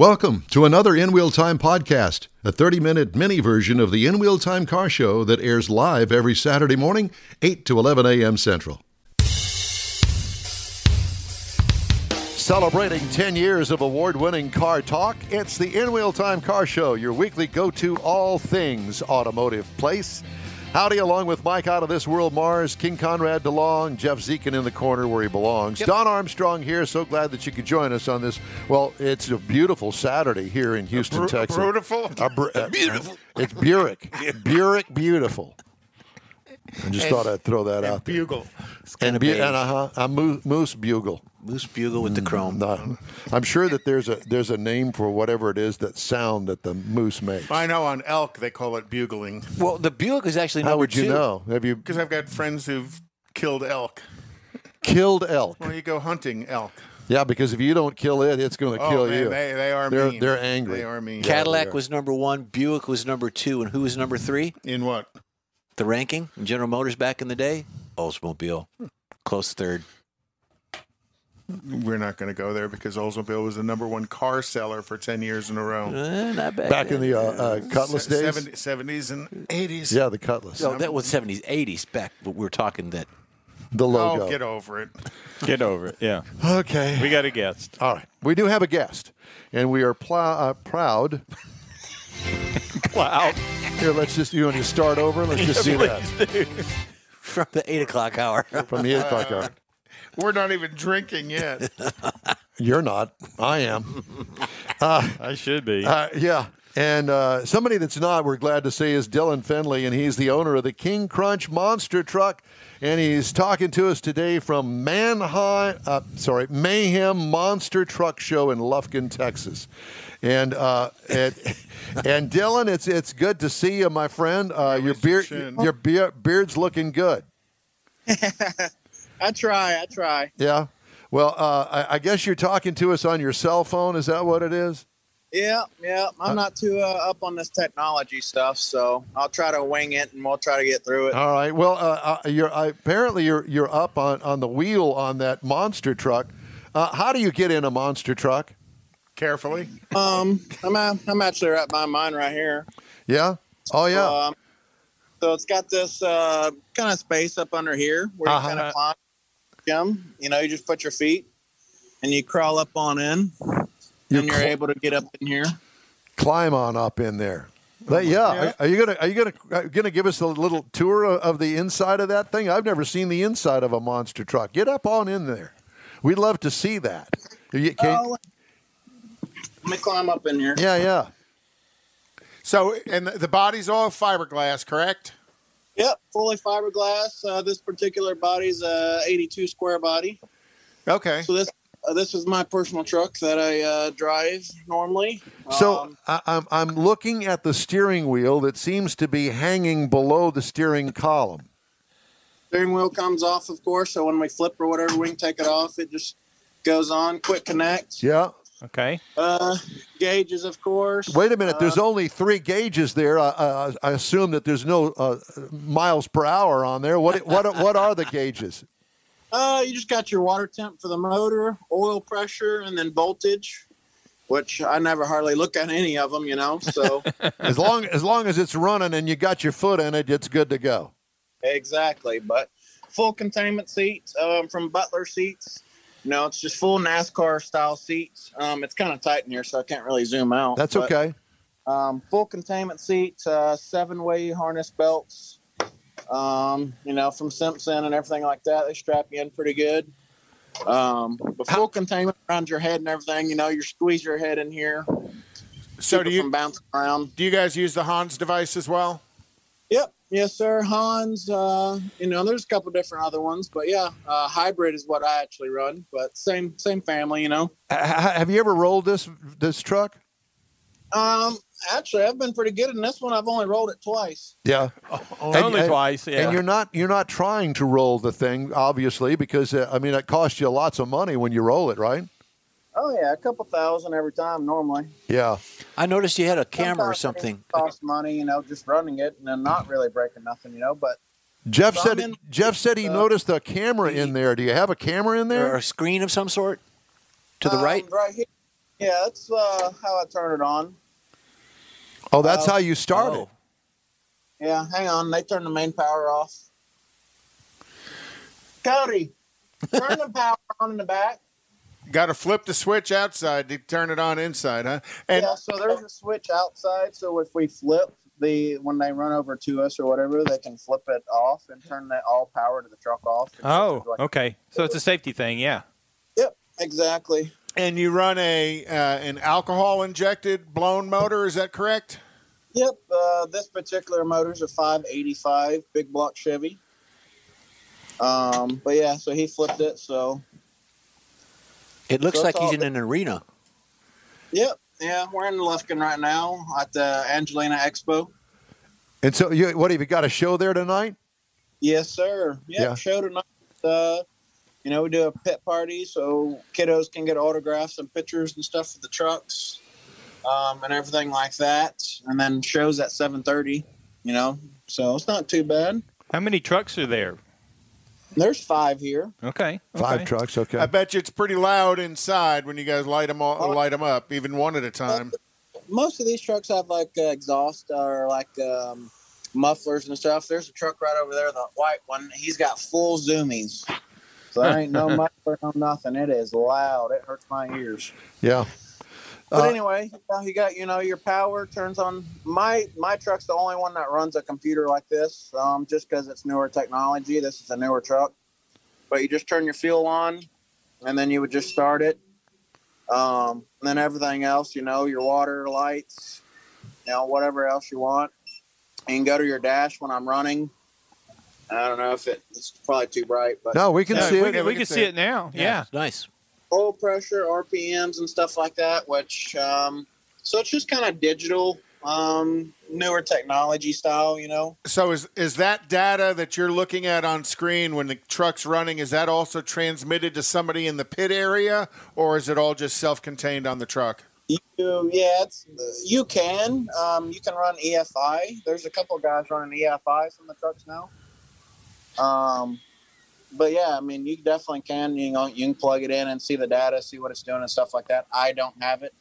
Welcome to another In Wheel Time podcast, a 30 minute mini version of the In Wheel Time car show that airs live every Saturday morning, 8 to 11 a.m. Central. Celebrating 10 years of award winning car talk, it's the In Wheel Time Car Show, your weekly go to all things automotive place. Howdy, along with Mike out of this world, Mars, King Conrad DeLong, Jeff Zekin in the corner where he belongs. Don Armstrong here. So glad that you could join us on this. Well, it's a beautiful Saturday here in Houston, Bru- Texas. beautiful? A br- Beautiful. It's Burek. Burek, beautiful. I just thought I'd throw that out there. Bugle. And, kinda bu- and uh-huh, a Moose, Moose Bugle. Moose bugle with the chrome. No, I'm sure that there's a there's a name for whatever it is that sound that the moose makes. I know on elk they call it bugling Well, the Buick is actually How would you two. know? Have you because I've got friends who've killed elk. killed elk? Well, you go hunting elk. Yeah, because if you don't kill it, it's going to Oh kill man, you. they they are They're- mean. they're angry. They are mean. Cadillac they are. was number one. Buick was number two. And who was number three? In what? The ranking? General Motors back in the day? Oldsmobile. Close third. We're not going to go there because Oldsmobile was the number one car seller for ten years in a row. Eh, not bad. Back in the uh, uh, Cutlass days. seventies and eighties. Yeah, the Cutlass. No, that was 70s, 80s back. But we were talking that. The logo. Oh, get over it. Get over it. Yeah. okay. We got a guest. All right. We do have a guest, and we are pl- uh, proud. Wow. Here, let's just you want to start over. Let's just see that From the 8 o'clock hour. from the eight o'clock hour. We're not even drinking yet. You're not. I am. I should be. Uh, yeah. And uh, somebody that's not, we're glad to say, is Dylan Finley, and he's the owner of the King Crunch Monster Truck, and he's talking to us today from Manheim, uh, sorry, Mayhem Monster Truck Show in Lufkin, Texas. And uh, and, and Dylan, it's it's good to see you, my friend. Uh, your beard, your beard, beard's looking good. I try. I try. Yeah. Well, uh, I, I guess you're talking to us on your cell phone. Is that what it is? Yeah, yeah. I'm not too uh, up on this technology stuff, so I'll try to wing it, and we'll try to get through it. All right. Well, uh, uh, you're uh, apparently you're you're up on, on the wheel on that monster truck. Uh, how do you get in a monster truck? Carefully. Um, I'm a, I'm actually right by mine right here. Yeah. Oh yeah. Um, so it's got this uh, kind of space up under here where Uh-huh. you kind of climb. Jim, you know, you just put your feet and you crawl up on in, You're and you're cl- able to get up in here. Climb on up in there. But yeah. Yeah. Are, are you gonna are you gonna are you gonna give us a little tour of, of the inside of that thing? I've never seen the inside of a monster truck. Get up on in there. We'd love to see that. You, can, Oh, let me climb up in here. yeah. Yeah. So, and the, the body's all fiberglass, correct? Yep, fully fiberglass. Uh, this particular body's a 82 square body. Okay. So this uh, this is my personal truck that I uh, drive normally. So Um, I, I'm I'm looking at the steering wheel that seems to be hanging below the steering column. steering wheel comes off, of course. So when we flip or whatever, we can take it off. It just goes on. Quick connect. Yeah. Okay. Uh, gauges, of course. Wait a minute. There's Uh, only three gauges there. I, I, I assume that there's no uh, miles per hour on there. What what what are the gauges? Uh, you just got your water temp for the motor, oil pressure, and then voltage. Which I never hardly look at any of them, you know. So As long as long as it's running and you got your foot in it, it's good to go. Exactly, but full containment seats um, from Butler seats. No, it's just full NASCAR style seats. Um, it's kind of tight in here, so I can't really zoom out. That's but, okay. Um, full containment seats, uh, seven way harness belts. Um, you know, from Simpson and everything like that. They strap you in pretty good. Um, but full containment around your head and everything. You know, you squeeze your head in here. So do you bouncing around? do you guys use the Hans device as well? Yep. Yes, sir. Hans. Uh, you know, there's a couple different other ones, but yeah, uh, hybrid is what I actually run. But same same family, you know. Have you ever rolled this this truck? Um, actually, I've been pretty good in this one. I've only rolled it twice. Yeah. And- Only and- twice. Yeah. And you're not you're not trying to roll the thing, obviously, because uh, I mean it costs you lots of money when you roll it, right? Oh yeah, a couple thousand every time normally. Yeah. I noticed you had a camera or something. it Costs money, you know, just running it and then not really breaking nothing, you know. But Jeff So said in- Jeff said he uh, noticed a camera in there. Do you have a camera in there, Or a screen of some sort? To the um, right? right here. Yeah, that's uh, how I turn it on. Oh, that's Uh, how you started. Oh. Yeah, hang on. They turn the main power off. Cody, turn the power on in the back. Got to flip the switch outside to turn it on inside, huh? And yeah, so there's a switch outside. So if we flip the when they run over to us or whatever, they can flip it off and turn that all power to the truck off. Oh, Like- okay. So it's a safety thing, yeah. Yep, exactly. And you run a uh, an alcohol injected blown motor, is that correct? Yep. Uh, this particular motor's a 585 big block Chevy. Um, but yeah, so he flipped it. So It looks So like he's in an arena. yep, yeah, we're in Lufkin right now at the Angelina Expo. And so, you, what have you got a show there tonight? Yes, sir. Yep, Yeah. show tonight. Uh, you know, we do a pet party so kiddos can get autographs and pictures and stuff for the trucks, um, and everything like that. And then shows at seven thirty. You know, so it's not too bad. How many trucks are there? There's five here. Okay. Five okay. trucks. Okay. I bet you it's pretty loud inside when you guys light them all, light them up, even one at a time. Most of these trucks have like uh, exhaust or like um, mufflers and stuff. There's a truck right over there, the white one. He's got full zoomies. So there ain't no muffler, no nothing. It is loud. It hurts my ears. yeah. But Uh, anyway, you got you know your power turns on. My my truck's the only one that runs a computer like this, um, just because it's newer technology. This is a newer truck, but you just turn your fuel on, and then you would just start it. Um, and then everything else, you know, your water, lights, you know, whatever else you want. You can go to your dash when I'm running. I don't know if it, it's probably too bright, but no, we can Yeah, see we, it. can, we can see it now. Yeah. It's nice. oil pressure, RPMs, and stuff like that. Which, um, so it's just kind of digital, um, newer technology style, you know. So is is that data that you're looking at on screen when the truck's running? Is that also transmitted to somebody in the pit area, or is it all just self-contained on the truck? You, yeah, it's you can, um, you can run EFI. There's a couple of guys running EFI from the trucks now. Um, but yeah, I mean, you definitely can. You know, you can plug it in and see the data, see what it's doing, and stuff like that. I don't have it.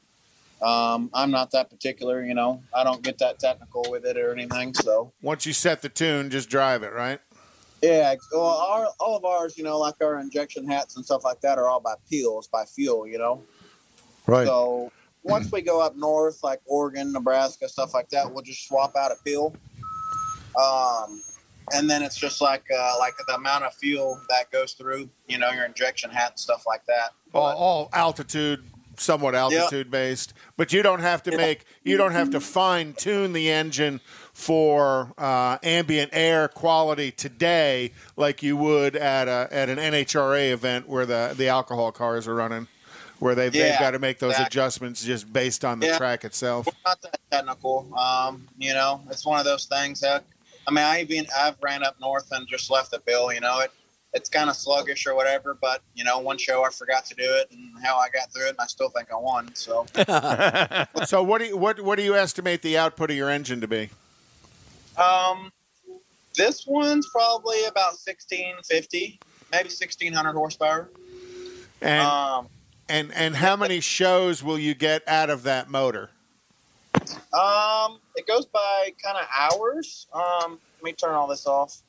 Um, I'm not that particular. You know, I don't get that technical with it or anything. So Once you set the tune, just drive it, right? Yeah, well, our, all of ours, you know, like our injection hats and stuff like that, are all by pills, by fuel, you know. Right. So once we go up north, like Oregon, Nebraska, stuff like that, we'll just swap out a pill. Um, and then it's just like uh, like the amount of fuel that goes through, you know, your injection hat and stuff like that. All, all altitude, somewhat altitude based, but you don't have to make you don't have to fine tune the engine for uh, ambient air quality today like you would at a at an NHRA event where the the alcohol cars are running, where they've they've got to make those exactly. adjustments just based on the Yeah. track itself. not that technical. Um, you know, it's one of those things that I mean, I even I've ran up north and just left the bill. You know, it it's kind of sluggish or whatever, but you know, one show I forgot to do it and how I got through it, and I still think I won. So so what do you what what do you estimate the output of your engine to be? um, this one's probably about sixteen fifty, maybe sixteen hundred horsepower. And Um, and and how many shows will you get out of that motor? Um, it goes by kind of hours. Um, let me turn all this off.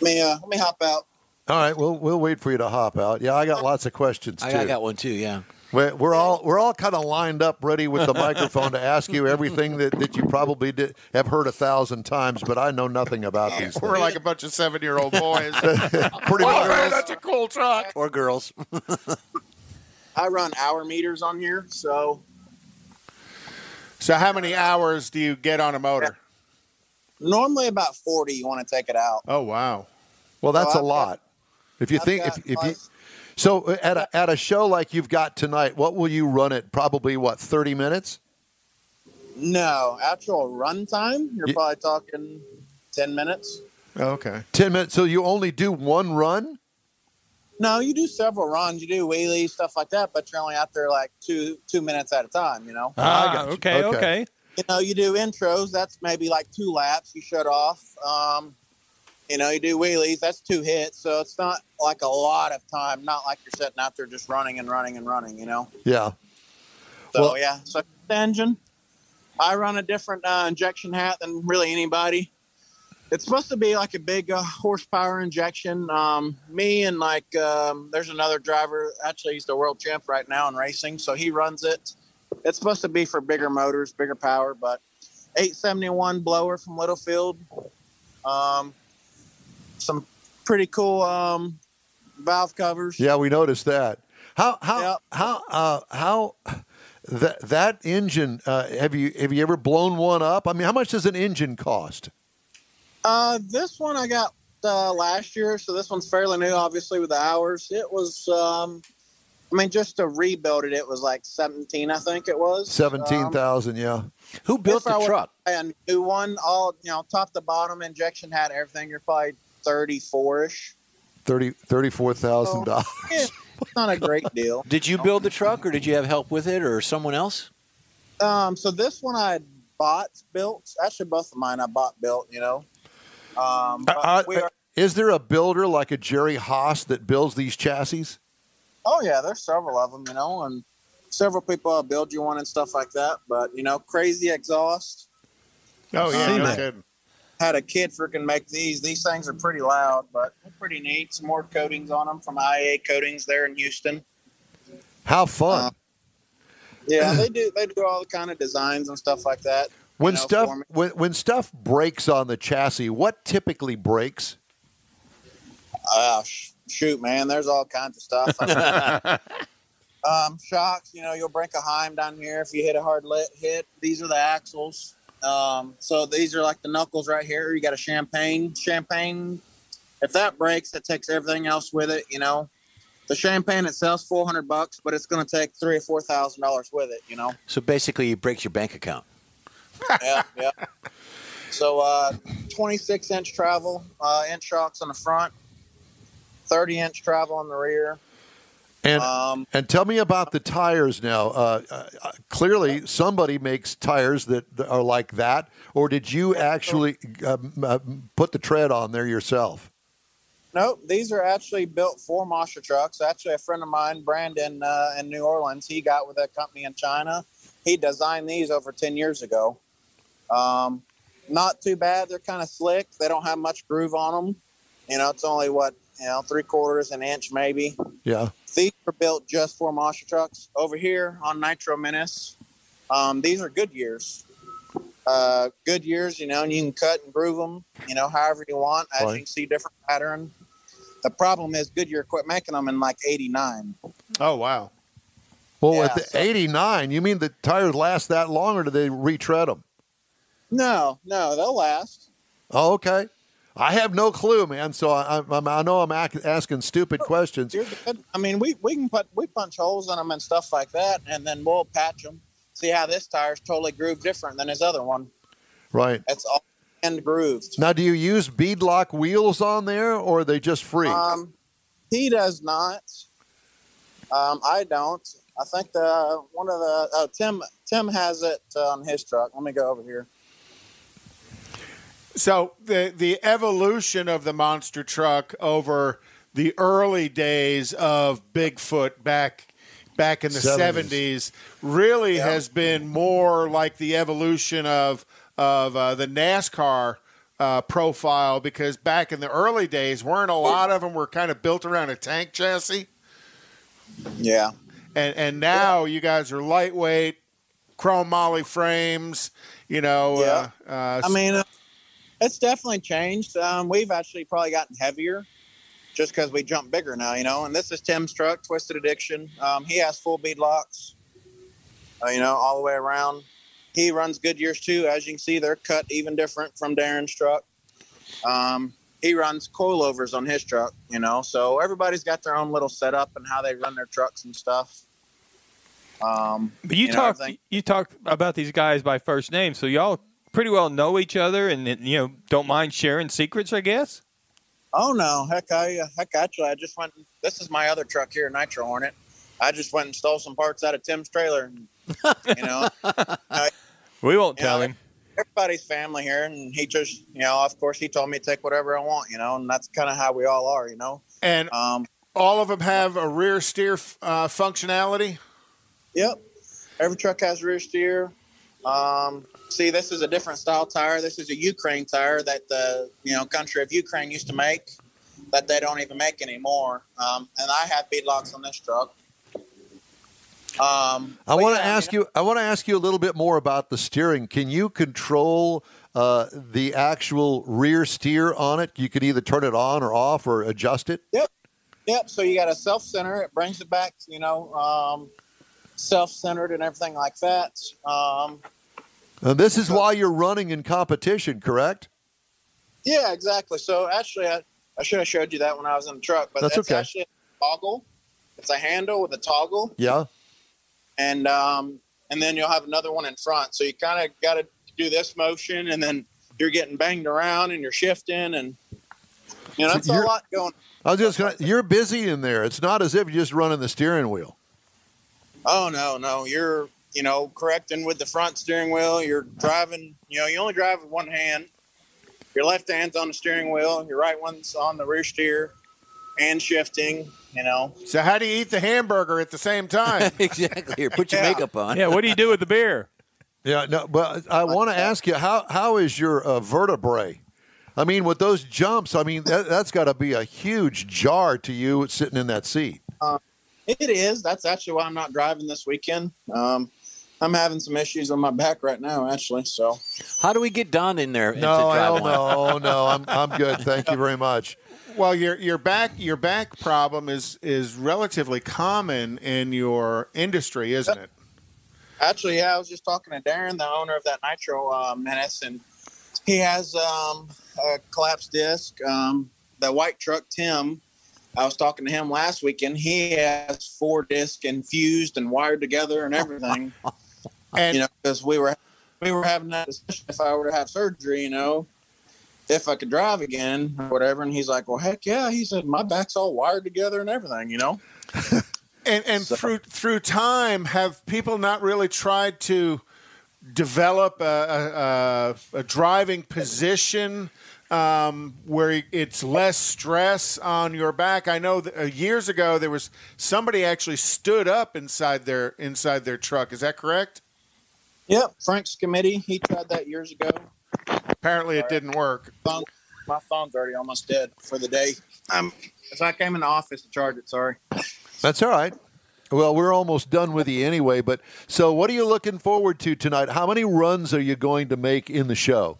Let me uh, let me hop out. All right. We'll we'll wait for you to hop out. Yeah, I got lots of questions too. I, I got one too. Yeah. We're, we're all we're all kind of lined up, ready with the microphone to ask you everything that, that you probably did, have heard a thousand times, but I know nothing about these. Things. We're like a bunch of seven year old boys. Pretty oh, much. man, that's a cool truck. Or girls. I run hour meters on here, so So how many hours do you get on a motor? normally about 40 you want to take it out Oh wow. Well, that's So a I've lot. If you I've think if, if you so at a, at a show like you've got tonight, what will you run it? Probably what thirty minutes? no actual run time you're Ye- probably talking 10 minutes oh, Okay. Ten minutes. So you only do one run? No you do several runs you do wheelies stuff like that but you're only out there like two two minutes at a time you know Ah, you. okay, Okay. okay. you know you do intros that's maybe like two laps you shut off um You know, you do wheelies. That's two hits, so it's not like a lot of time. Not like you're sitting out there just running and running and running. You know. Yeah. So Well- yeah, so the engine. I run a different uh, injection hat than really anybody. It's supposed to be like a big uh, horsepower injection. Um, me and like um, there's another driver. Actually, he's the world champ right now in racing, so he runs it. It's supposed to be for bigger motors, bigger power, but 871 blower from Littlefield. Um, some pretty cool um, valve covers. Yeah, we noticed that. How how Yep. how uh, how that that engine? Uh, have you have you ever blown one up? I mean, how much does an engine cost? Uh, this one I got uh, last year, so this one's fairly new, obviously with the hours. It was, um, I mean, just to rebuild it, it was like seventeen, I think it was Seventeen Um, yeah. Who built If I the were- truck? a new one, all you know, top to bottom, injection hat, everything. You're probably thirty-four ish. Thirty thirty four thousand dollars. Yeah, it's not a great deal. Did you build the truck, or did you have help with it, or someone else? Um, so this one I bought built. Actually, both of mine I bought built. You know. Um, but Uh, we uh, are, is there a builder like a Jerry Haas that builds these chassis? Oh yeah, there's several of them, you know, and several people will build you one and stuff like that. But you know, crazy exhaust. Oh yeah, See no kidding. Had a kid freaking make these. These things are pretty loud, but they're pretty neat. Some more coatings on them from IA Coatings there in Houston. How fun! Uh, Yeah, they do. They do all the kind of designs and stuff like that. When know, stuff when when stuff breaks on the chassis, what typically breaks? Uh, sh- shoot, man, there's all kinds of stuff. Um, shocks, you know, you'll break a Heim down here if you hit a hard lit hit. These are the axles. Um, so these are like the knuckles right here. You got a champagne, champagne. If that breaks, it takes everything else with it. You know, the champagne itself's four hundred bucks, but it's going to take three or four thousand dollars with it. You know. So basically, it breaks your bank account. Yeah, yeah. So, uh, 26 inch travel, uh, inch shocks on the front, 30 inch travel on the rear. And Um, and tell me about the tires now. Uh, uh, clearly, somebody makes tires that are like that, or did you actually um, uh, put the tread on there yourself? nope, these are actually built for monster trucks. Actually, a friend of mine, Brandon, uh, in New Orleans, he got with a company in China. He designed these over 10 years ago. Um, not too bad. They're kind of slick. They don't have much groove on them. You know, it's only what, you know, three quarters an inch maybe. Yeah. These were built just for monster trucks. Over here on Nitro Menace, um, these are Goodyears. Uh, Goodyears, you know, and you can cut and groove them, you know, however you want. As Right. you can see, different pattern. The problem is Goodyear quit making them in like '89. Oh wow. Well, Yeah, at the so- 89, you mean the tires last that long, or do they retread them? No, no, they'll last. Oh, okay. I have no clue, man. So I, I, I know I'm asking stupid questions. You're good. I mean, we we can put we punch holes in them and stuff like that, and then we'll patch them. See how this tire's totally grooved different than his other one. Right. It's all end grooved. Now, do you use beadlock wheels on there, or are they just free? Um, he does not. Um, I don't. I think the one of the oh Tim Tim has it on his truck. Let me go over here. So the the evolution of the monster truck over the early days of Bigfoot back back in the 70s. seventies really Yeah. has been more like the evolution of of uh, the NASCAR uh, profile because back in the early days, weren't a lot of them were kind of built around a tank chassis, Yeah, and and now you guys are lightweight, chromoly frames. You know, Yeah. uh, uh, I mean, uh, it's definitely changed. Um, we've actually probably gotten heavier just because we jump bigger now, you know. And this is Tim's truck, Twisted Addiction. Um, he has full bead locks, uh, you know, all the way around. He runs Goodyears too. As you can see, they're cut even different from Darren's truck. Um, he runs coilovers on his truck, you know. So everybody's got their own little setup and how they run their trucks and stuff. Um, But you, You know, talk you talk about these guys by first name, so y'all pretty well know each other, and you know don't mind sharing secrets, I guess. Oh no, heck, I heck actually, I just went. This is my other truck here, Nitro Hornet. I just went and stole some parts out of Tim's trailer. And, you know, We won't tell I- him. everybody's family here, and he just, you know, of course, he told me to take whatever I want, you know, and that's kind of how we all are, you know. And Um, all of them have a rear steer uh, functionality. Yep. Every truck has rear steer. Um, see, this is a different style tire. This is a Ukraine tire that the you know country of Ukraine used to make that they don't even make anymore. Um, and I have beadlocks on this truck. Um, I want to yeah, ask you. I want to ask you a little bit more about the steering. Can you control uh, the actual rear steer on it? You can either turn it on or off or adjust it. Yep. Yep. So you got a self center. It brings it back, you know, um, self centered and everything like that. Um, And this is why you're running in competition, correct? yeah, exactly. So actually, I, I should have showed you that when I was in the truck, but That's it's okay. actually a toggle. It's a handle with a toggle. Yeah. and um, and then you'll have another one in front. So you kind of got to do this motion, and then you're getting banged around, and you're shifting, and you know So that's a lot going. I was just gonna. You're busy in there. It's not as if you're just running the steering wheel. Oh no, no, you're you know correcting with the front steering wheel. You're driving. You know, you only drive with one hand. Your left hand's on the steering wheel. Your right one's on the rear steer, and shifting. You know, So how do you eat the hamburger at the same time? exactly. Here, put your Yeah. makeup on. Yeah, what do you do with the beer? Yeah. No. But I want to ask you how how is your uh, vertebrae? I mean, with those jumps, I mean that, that's got to be a huge jar to you sitting in that seat. it is. That's actually why I'm not driving this weekend. Um, I'm having some issues on my back right now, actually. So. How do we get Don in there? No, hell no, no. I'm I'm good. Thank you very much. Well, your your back your back problem is is relatively common in your industry, isn't it? Actually, yeah, I was just talking to Darren, the owner of that Nitro uh, Menace, and he has um, a collapsed disc. Um, the white truck, Tim, I was talking to him last weekend. He has four discs infused and wired together and everything. And you know, because we were we were having that discussion if I were to have surgery, you know, if I could drive again or whatever. And he's like, "Well, heck yeah," he said, "My back's all wired together and everything," you know. and, and So- through through time, have people not really tried to develop a, a, a, driving position um, where it's less stress on your back? I know that uh, years ago there was somebody actually stood up inside their inside their truck. Is that correct? Yep, Frank's committee. He tried that years ago. Apparently, it didn't work. phone, my phone's already almost dead for the day. Um, so I came in the office to charge it. Sorry. That's all right. Well, we're almost done with you anyway. But so, what are you looking forward to tonight? How many runs are you going to make in the show?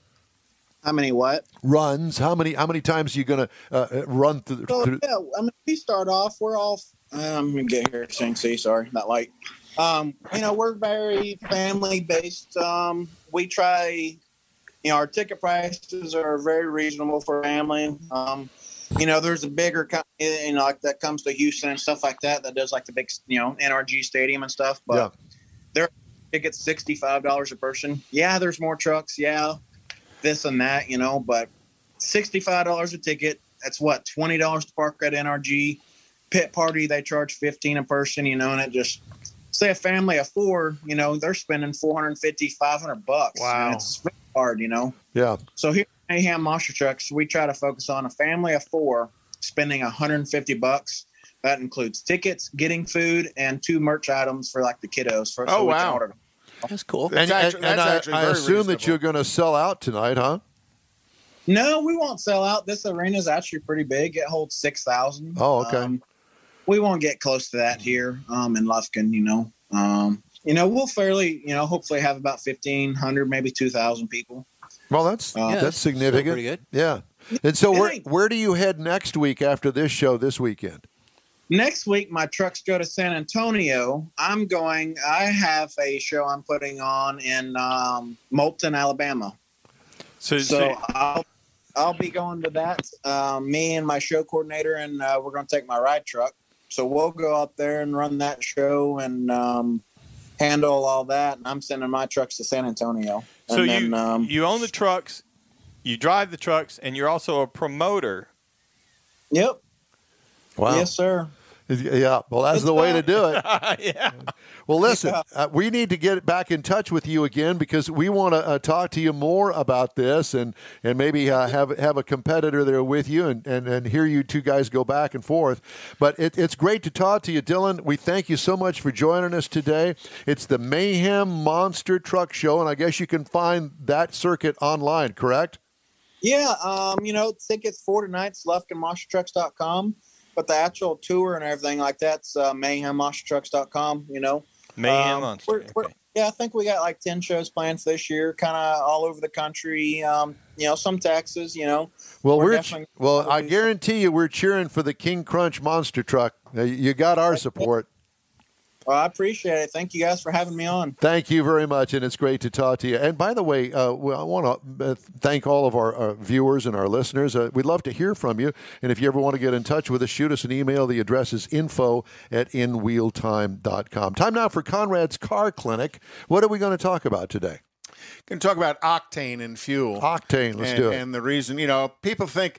How many what? Runs? How many? How many times are you going to uh, uh, run through? So through yeah, I mean, we start off. We're all. Um, let me get here. Saying see, sorry, not light. Um, you know, we're very family based. Um, we try. You know, our ticket prices are very reasonable for family. Um, you know, there's a bigger company, you know, like that comes to Houston and stuff like that. That does like the big, you know, NRG Stadium and stuff. But Yeah. their tickets sixty five dollars a person. Yeah, there's more trucks. Yeah, this and that. You know, but sixty five dollars a ticket. That's what twenty dollars to park at NRG. Pit party they charge fifteen a person. You know, and it just say a family of four. You know, they're spending 450 500 bucks. Wow. And it's hard. You know. yeah. So here at Mayhem Monster Trucks, we try to focus on a family of four spending 150 bucks. That includes tickets, getting food, and two merch items for like the kiddos. For, Oh, so we can wow. order. That's cool. That's and actu- and that's I, actually I very assume that you're going to sell out tonight, huh? No, we won't sell out. This arena is actually pretty big. It holds six thousand. Oh, okay. Um, we won't get close to that here um, in Lufkin. You know, um, you know, we'll fairly, you know, hopefully have about fifteen hundred, maybe two thousand people. Well, that's Uh, that's that's significant. pretty good. Yeah. And so, where where do you head next week after this show this weekend? Next week, my trucks go to San Antonio. I'm going. I have a show I'm putting on in um, Moulton, Alabama. So, So I'll I'll be going to that. Um, me and my show coordinator, and uh, we're going to take my ride truck. So we'll go up there and run that show and um, handle all that. And I'm sending my trucks to San Antonio. And so then, you um, you own the trucks, you drive the trucks, and you're also a promoter. yep, Wow. yes, sir. Yeah, well, that's the way to do it. yeah. Well, listen, uh, we need to get back in touch with you again because we want to uh, talk to you more about this and and maybe uh, have have a competitor there with you and, and, and hear you two guys go back and forth. But it, it's great to talk to you, Dylan. We thank you so much for joining us today. It's the Mayhem Monster Truck Show, and I guess you can find that circuit online, correct? Yeah, um, you know, tickets for tonight's lufkinmonstertrucks.com, but the actual tour and everything like that's uh, mayhemmonstertrucks.com, you know. Mayhem Um, Monster. we're- we're- Okay. yeah, I think we got like 10 shows planned for this year, kind of all over the country, um, you know, some Texas, you know. Well, We're we're, definitely- well. I guarantee you, we're cheering for the King Crunch Monster Truck. Uh, You got our support. Well, I appreciate it. Thank you guys for having me on. Thank you very much, and it's great to talk to you. And by the way, uh, well, I want to uh, thank all of our, our viewers and our listeners. Uh, we'd love to hear from you. And if you ever want to get in touch with us, shoot us an email. The address is info at inwheeltime.com. Time now for Conrad's Car Clinic. What are we going to talk about today? Going to talk about octane and fuel. Octane, let's and, do it. And the reason, you know, people think,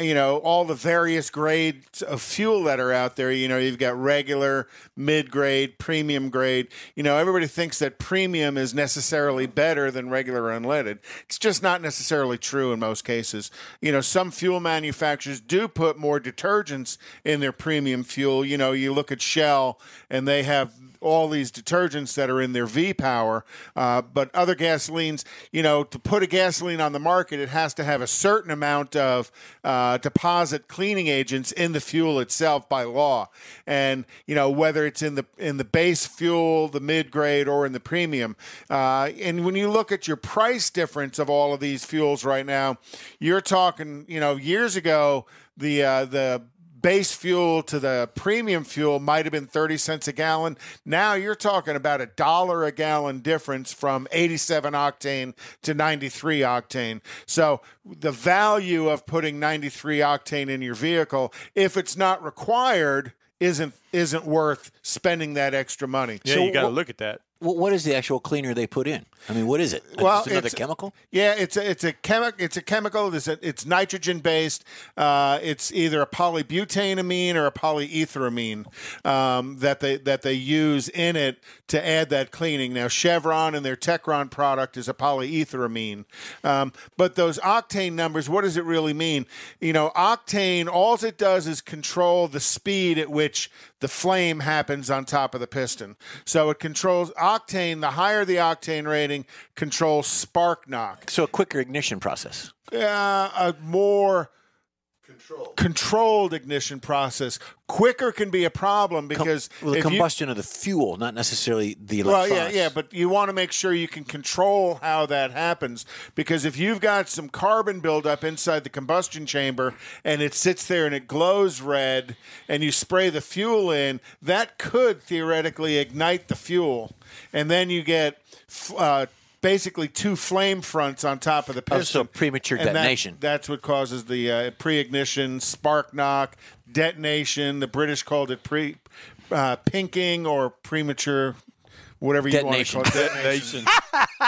you know, all the various grades of fuel that are out there. You know, you've got regular, mid grade, premium grade. You know, everybody thinks that premium is necessarily better than regular unleaded. It's just not necessarily true in most cases. You know, some fuel manufacturers do put more detergents in their premium fuel. You know, you look at Shell and they have all these detergents that are in their V power, uh, but other gasolines, you know, to put a gasoline on the market, it has to have a certain amount of uh, deposit cleaning agents in the fuel itself by law, and you know whether it's in the in the base fuel, the mid grade, or in the premium. Uh, and when you look at your price difference of all of these fuels right now, you're talking, you know, years ago the uh, the base fuel to the premium fuel might have been 30 cents a gallon. Now you're talking about a dollar a gallon difference from 87 octane to 93 octane. So the value of putting 93 octane in your vehicle, if it's not required, isn't isn't worth spending that extra money. Yeah, So you got to wh- look at that. Wh- what is the actual cleaner they put in? I mean, what is it? Well, Just another it's- chemical? Yeah, it's a it's a chemical. It's a chemical. It's, a, it's nitrogen based. Uh, it's either a polybutanamine or a polyetheramine um, that they that they use in it to add that cleaning. Now Chevron and their Techron product is a polyetheramine, um, but those octane numbers. What does it really mean? You know, octane. All it does is control the speed at which the flame happens on top of the piston. So it controls octane. The higher the octane rating, controls spark knock. So a quicker ignition process. Uh, a more controlled ignition process. Quicker can be a problem Com- because well, the if you- combustion of the fuel, not necessarily the well, yeah, yeah, but you want to make sure you can control how that happens because if you've got some carbon buildup inside the combustion chamber and it sits there and it glows red and you spray the fuel in, that could theoretically ignite the fuel, and then you get. Uh, Basically, two flame fronts on top of the Oh, piston. so premature And that- detonation. that's what causes the uh, pre-ignition, spark knock, detonation. The British called it pre uh, pinking or premature, whatever you Detonation. want to call it. Detonation.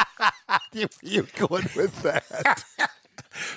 you, you going with that?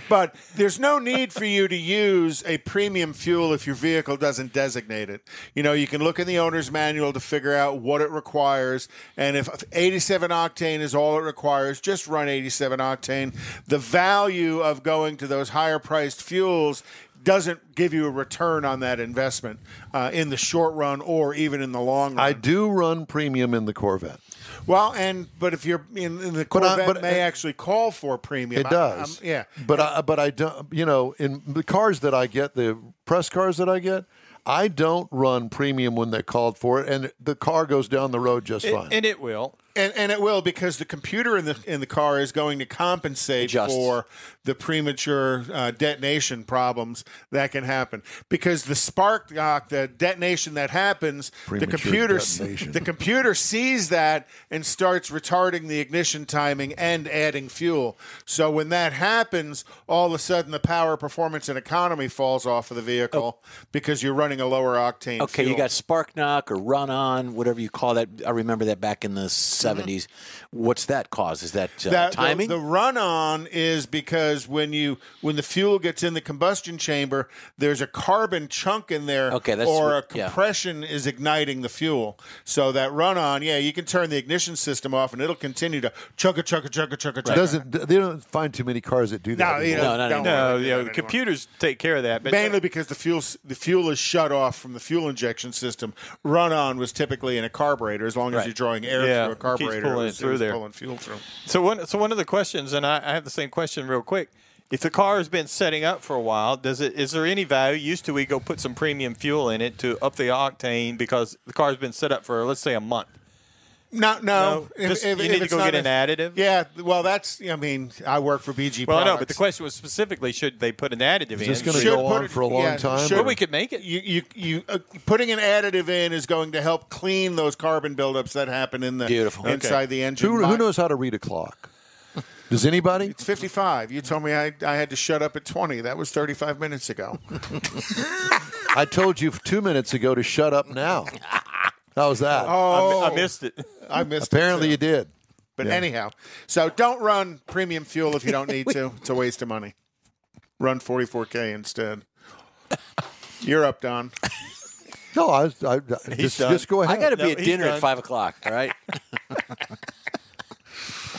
But there's no need for you to use a premium fuel if your vehicle doesn't designate it. You know, you can look in the owner's manual to figure out what it requires. And if 87 octane is all it requires, just run 87 octane. The value of going to those higher priced fuels doesn't give you a return on that investment uh, in the short run or even in the long run. I do run premium in the Corvette. Well, and but if you're in, in the But I- Corvette, but- may uh, actually call for premium. It I- does. I'm- yeah, But I, but I don't. You know, in the cars that I get, the press cars that I get, I don't run premium when they called for it, and the car goes down the road just It- fine. and it will. And, and it will because the computer in the in the car is going to compensate Adjust. for the premature uh, detonation problems that can happen. Because the spark knock, the detonation that happens, the computer detonation. the computer sees that and starts retarding the ignition timing and adding fuel. So when that happens, all of a sudden the power, performance, and economy falls off of the vehicle because you're running a lower octane. Okay, you got spark knock or run on, whatever you call that. I remember that back in the 70s. What's that cause? Is that, uh, That- timing? The, run on is because when you when the fuel gets in the combustion chamber, there's a carbon chunk in there, Okay, that's or a what- yeah. compression is igniting the fuel. So that run on, yeah, you can turn the ignition system off and it'll continue to chugga chugga chugga chugga chugga. Doesn't they don't find too many cars that do that? No, you anymore. know, No, no, don't No, worry you know, about that anymore. computers take care of that. But Mainly because the fuel the fuel is shut off from the fuel injection system. Run on was typically in a carburetor. As long as Right. you're drawing air Yeah, through a keeps carburetor, pulling it was- through was there. pulling fuel through. So one, so one of the questions, and I, I have the same question real quick. If the car has been setting up for a while, does it is there any value? Used to we go put some premium fuel in it to up the octane because the car's been set up for let's say a month. No, no. No, just- you need to it's go not get an additive? Yeah, well, that's. I mean, I work for BG. Well, I know, but the question was specifically should they put an additive in? this gonna Should go put on it- for a long yeah, time, should- Well, we could make it. You, you, you uh, putting an additive in is going to help clean those carbon buildups that happen in the Beautiful. inside Okay. the engine. Who, who knows how to read a clock? Does anybody? It's 55. You told me I, I had to shut up at 20. That was 35 minutes ago. I told you two minutes ago to shut up now. How was that? Oh, I, I missed it. I missed. Apparently it you too. did. But anyhow, so don't run premium fuel if you don't need to. It's a waste of money. Run 44k instead. You're up, Don. No, I, was- I, just, done. just go ahead. I got to No, be at he's dinner done. at 5 o'clock, all right?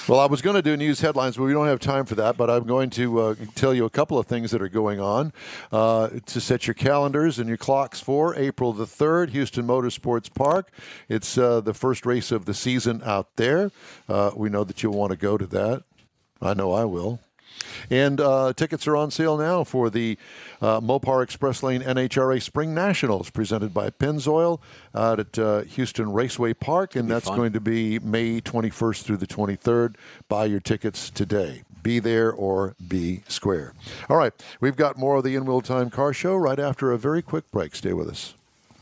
Well, I was going to do news headlines, but we don't have time for that. But I'm going to uh, tell you a couple of things that are going on uh, to set your calendars and your clocks for April the 3rd, Houston Motorsports Park. It's uh, the first race of the season out there. Uh, we know that you'll want to go to that. I know I will. And uh, tickets are on sale now for the uh, Mopar Express Lane NHRA Spring Nationals presented by Pennzoil out at uh, Houston Raceway Park. And that's fun. going to be May 21st through the 23rd. Buy your tickets today. Be there or be square. All right, we've got more of the In Wheel Time Car Show right after a very quick break. Stay with us.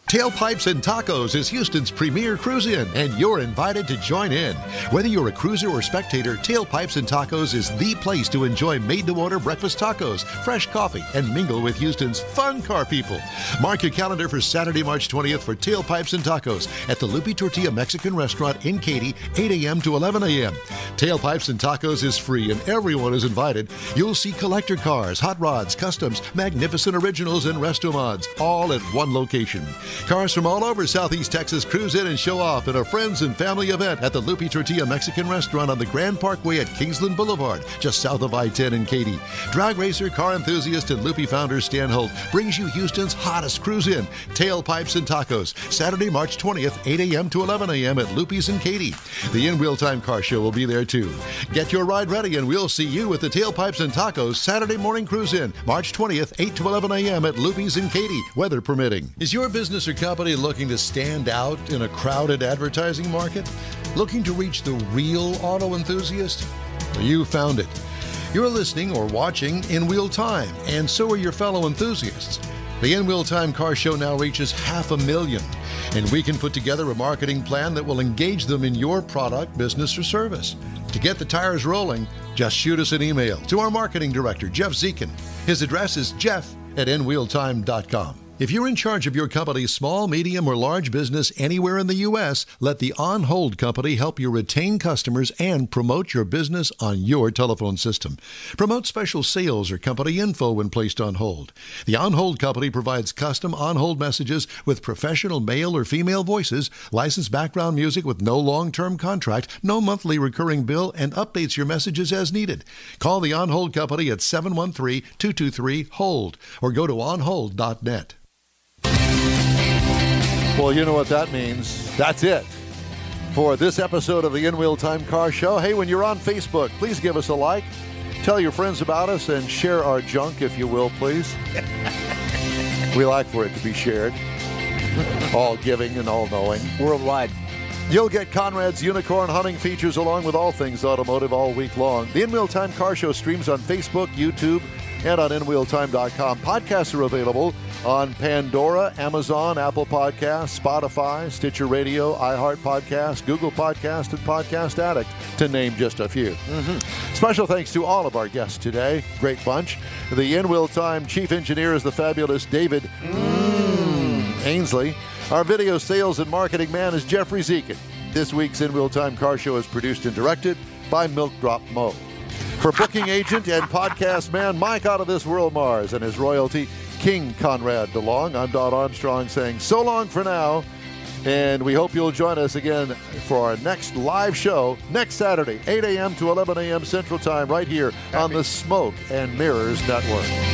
Tailpipes and Tacos is Houston's premier cruise in, and you're invited to join in. Whether you're a cruiser or spectator, Tailpipes and Tacos is the place to enjoy made to order breakfast tacos, fresh coffee, and mingle with Houston's fun car people. Mark your calendar for Saturday, March 20th for Tailpipes and Tacos at the Lupe Tortilla Mexican Restaurant in Katy, 8 a.m. to 11 a.m. Tailpipes and Tacos is free, and everyone is invited. You'll see collector cars, hot rods, customs, magnificent originals, and resto mods, all at one location. Cars from all over Southeast Texas cruise in and show off at a friends and family event at the Lupe Tortilla Mexican Restaurant on the Grand Parkway at Kingsland Boulevard, just south of I-10 in Katy. Drag racer, car enthusiast, and Lupe founder Stan Holt brings you Houston's hottest cruise in, Tailpipes and Tacos, Saturday, March 20th, 8 a.m. to 11 a.m. at Lupe's in Katy. The In Wheel Time Car Show will be there too. Get your ride ready and we'll see you at the Tailpipes and Tacos Saturday morning cruise in, March 20th, 8 to 11 a.m. at Lupe's in Katy, weather permitting. Is your business or company looking to stand out in a crowded advertising market? Looking to reach the real auto enthusiast? You found it. You're listening or watching in Wheel Time, and so are your fellow enthusiasts. The In Wheel Time Car Show now reaches half a million, and we can put together a marketing plan that will engage them in your product, business, or service. To get the tires rolling, just shoot us an email to our marketing director, Jeff Zekin. His address is jeff at inwheeltime.com. If you're in charge of your company's small, medium, or large business anywhere in the U.S., let the On Hold Company help you retain customers and promote your business on your telephone system. Promote special sales or company info when placed on hold. The On Hold Company provides custom on hold messages with professional male or female voices, licensed background music with no long term contract, no monthly recurring bill, and updates your messages as needed. Call the On Hold Company at 713 223 HOLD or go to onhold.net. Well, you know what that means. That's it for this episode of the In Wheel Time Car Show. Hey, when you're on Facebook, please give us a like, tell your friends about us, and share our junk, if you will, please. we like for it to be shared. all giving and all knowing. Worldwide. You'll get Conrad's unicorn hunting features along with all things automotive all week long. The In Wheel Time Car Show streams on Facebook, YouTube, and on InWheelTime.com. Podcasts are available on Pandora, Amazon, Apple Podcasts, Spotify, Stitcher Radio, iHeart Podcast, Google Podcast, and Podcast Addict, to name just a few. Mm-hmm. Special thanks to all of our guests today. Great bunch. The In Wheel Time Chief Engineer is the fabulous David mm. Ainsley. Our video sales and marketing man is Jeffrey Zekin. This week's In Time Car Show is produced and directed by Milk Drop Mo. For booking agent and podcast man Mike Out of This World Mars and his royalty, King Conrad DeLong, I'm Don Armstrong saying so long for now. And we hope you'll join us again for our next live show next Saturday, 8 a.m. to 11 a.m. Central Time, right here on the Smoke and Mirrors Network.